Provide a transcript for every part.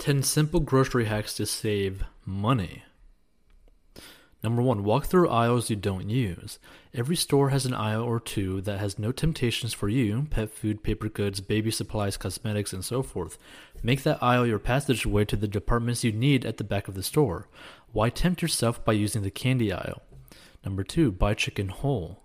10 simple grocery hacks to save money. Number one, walk through aisles you don't use. Every store has an aisle or two that has no temptations for you pet food, paper goods, baby supplies, cosmetics, and so forth. Make that aisle your passageway to the departments you need at the back of the store. Why tempt yourself by using the candy aisle? Number two, buy chicken whole.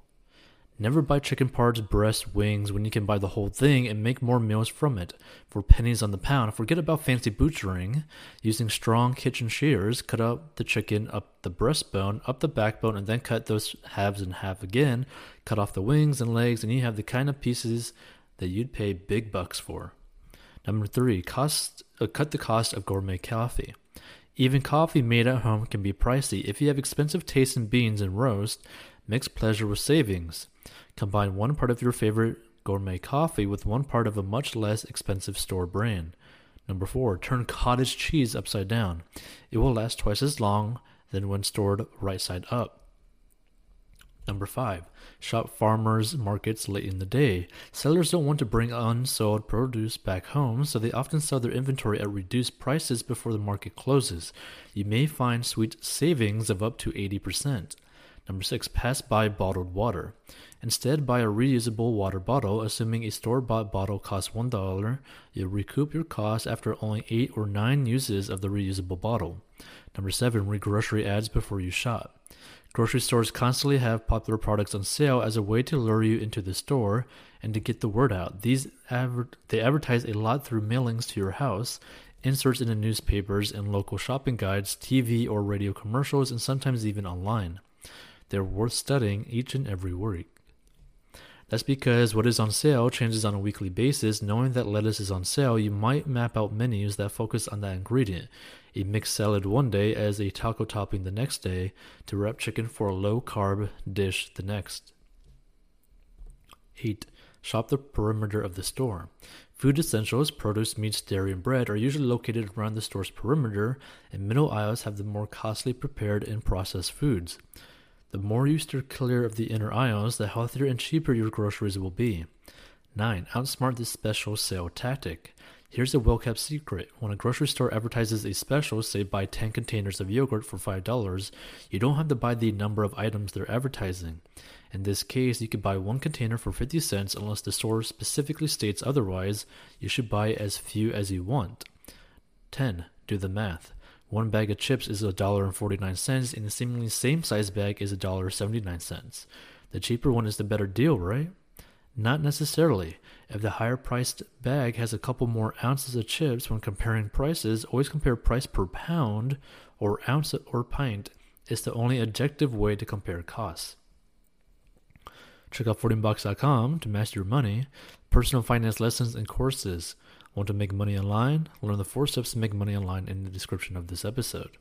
Never buy chicken parts, breasts, wings when you can buy the whole thing and make more meals from it. For pennies on the pound, forget about fancy butchering. Using strong kitchen shears, cut out the chicken up the breastbone, up the backbone, and then cut those halves in half again. Cut off the wings and legs, and you have the kind of pieces that you'd pay big bucks for. Number three, cost, uh, cut the cost of gourmet coffee. Even coffee made at home can be pricey. If you have expensive taste in beans and roast, mix pleasure with savings. Combine one part of your favorite gourmet coffee with one part of a much less expensive store brand. Number four, turn cottage cheese upside down. It will last twice as long than when stored right side up. Number five, shop farmers markets late in the day. Sellers don't want to bring unsold produce back home, so they often sell their inventory at reduced prices before the market closes. You may find sweet savings of up to 80%. Number six, pass by bottled water. Instead, buy a reusable water bottle. Assuming a store bought bottle costs $1, you'll recoup your cost after only 8 or 9 uses of the reusable bottle. Number 7. Read grocery ads before you shop. Grocery stores constantly have popular products on sale as a way to lure you into the store and to get the word out. These adver- they advertise a lot through mailings to your house, inserts in the newspapers and local shopping guides, TV or radio commercials, and sometimes even online. They're worth studying each and every week. That's because what is on sale changes on a weekly basis. Knowing that lettuce is on sale, you might map out menus that focus on that ingredient. A mixed salad one day as a taco topping the next day, to wrap chicken for a low carb dish the next. 8. Shop the perimeter of the store. Food essentials, produce, meats, dairy, and bread are usually located around the store's perimeter, and middle aisles have the more costly prepared and processed foods. The more you steer clear of the inner aisles, the healthier and cheaper your groceries will be. 9. Outsmart this special sale tactic. Here's a well kept secret. When a grocery store advertises a special, say buy 10 containers of yogurt for $5, you don't have to buy the number of items they're advertising. In this case, you could buy one container for 50 cents unless the store specifically states otherwise. You should buy as few as you want. 10. Do the math. One bag of chips is $1.49 and the seemingly same size bag is $1.79. The cheaper one is the better deal, right? Not necessarily. If the higher priced bag has a couple more ounces of chips when comparing prices, always compare price per pound or ounce or pint. It's the only objective way to compare costs. Check out 14box.com to master your money, personal finance lessons and courses. Want to make money online? Learn the four steps to make money online in the description of this episode.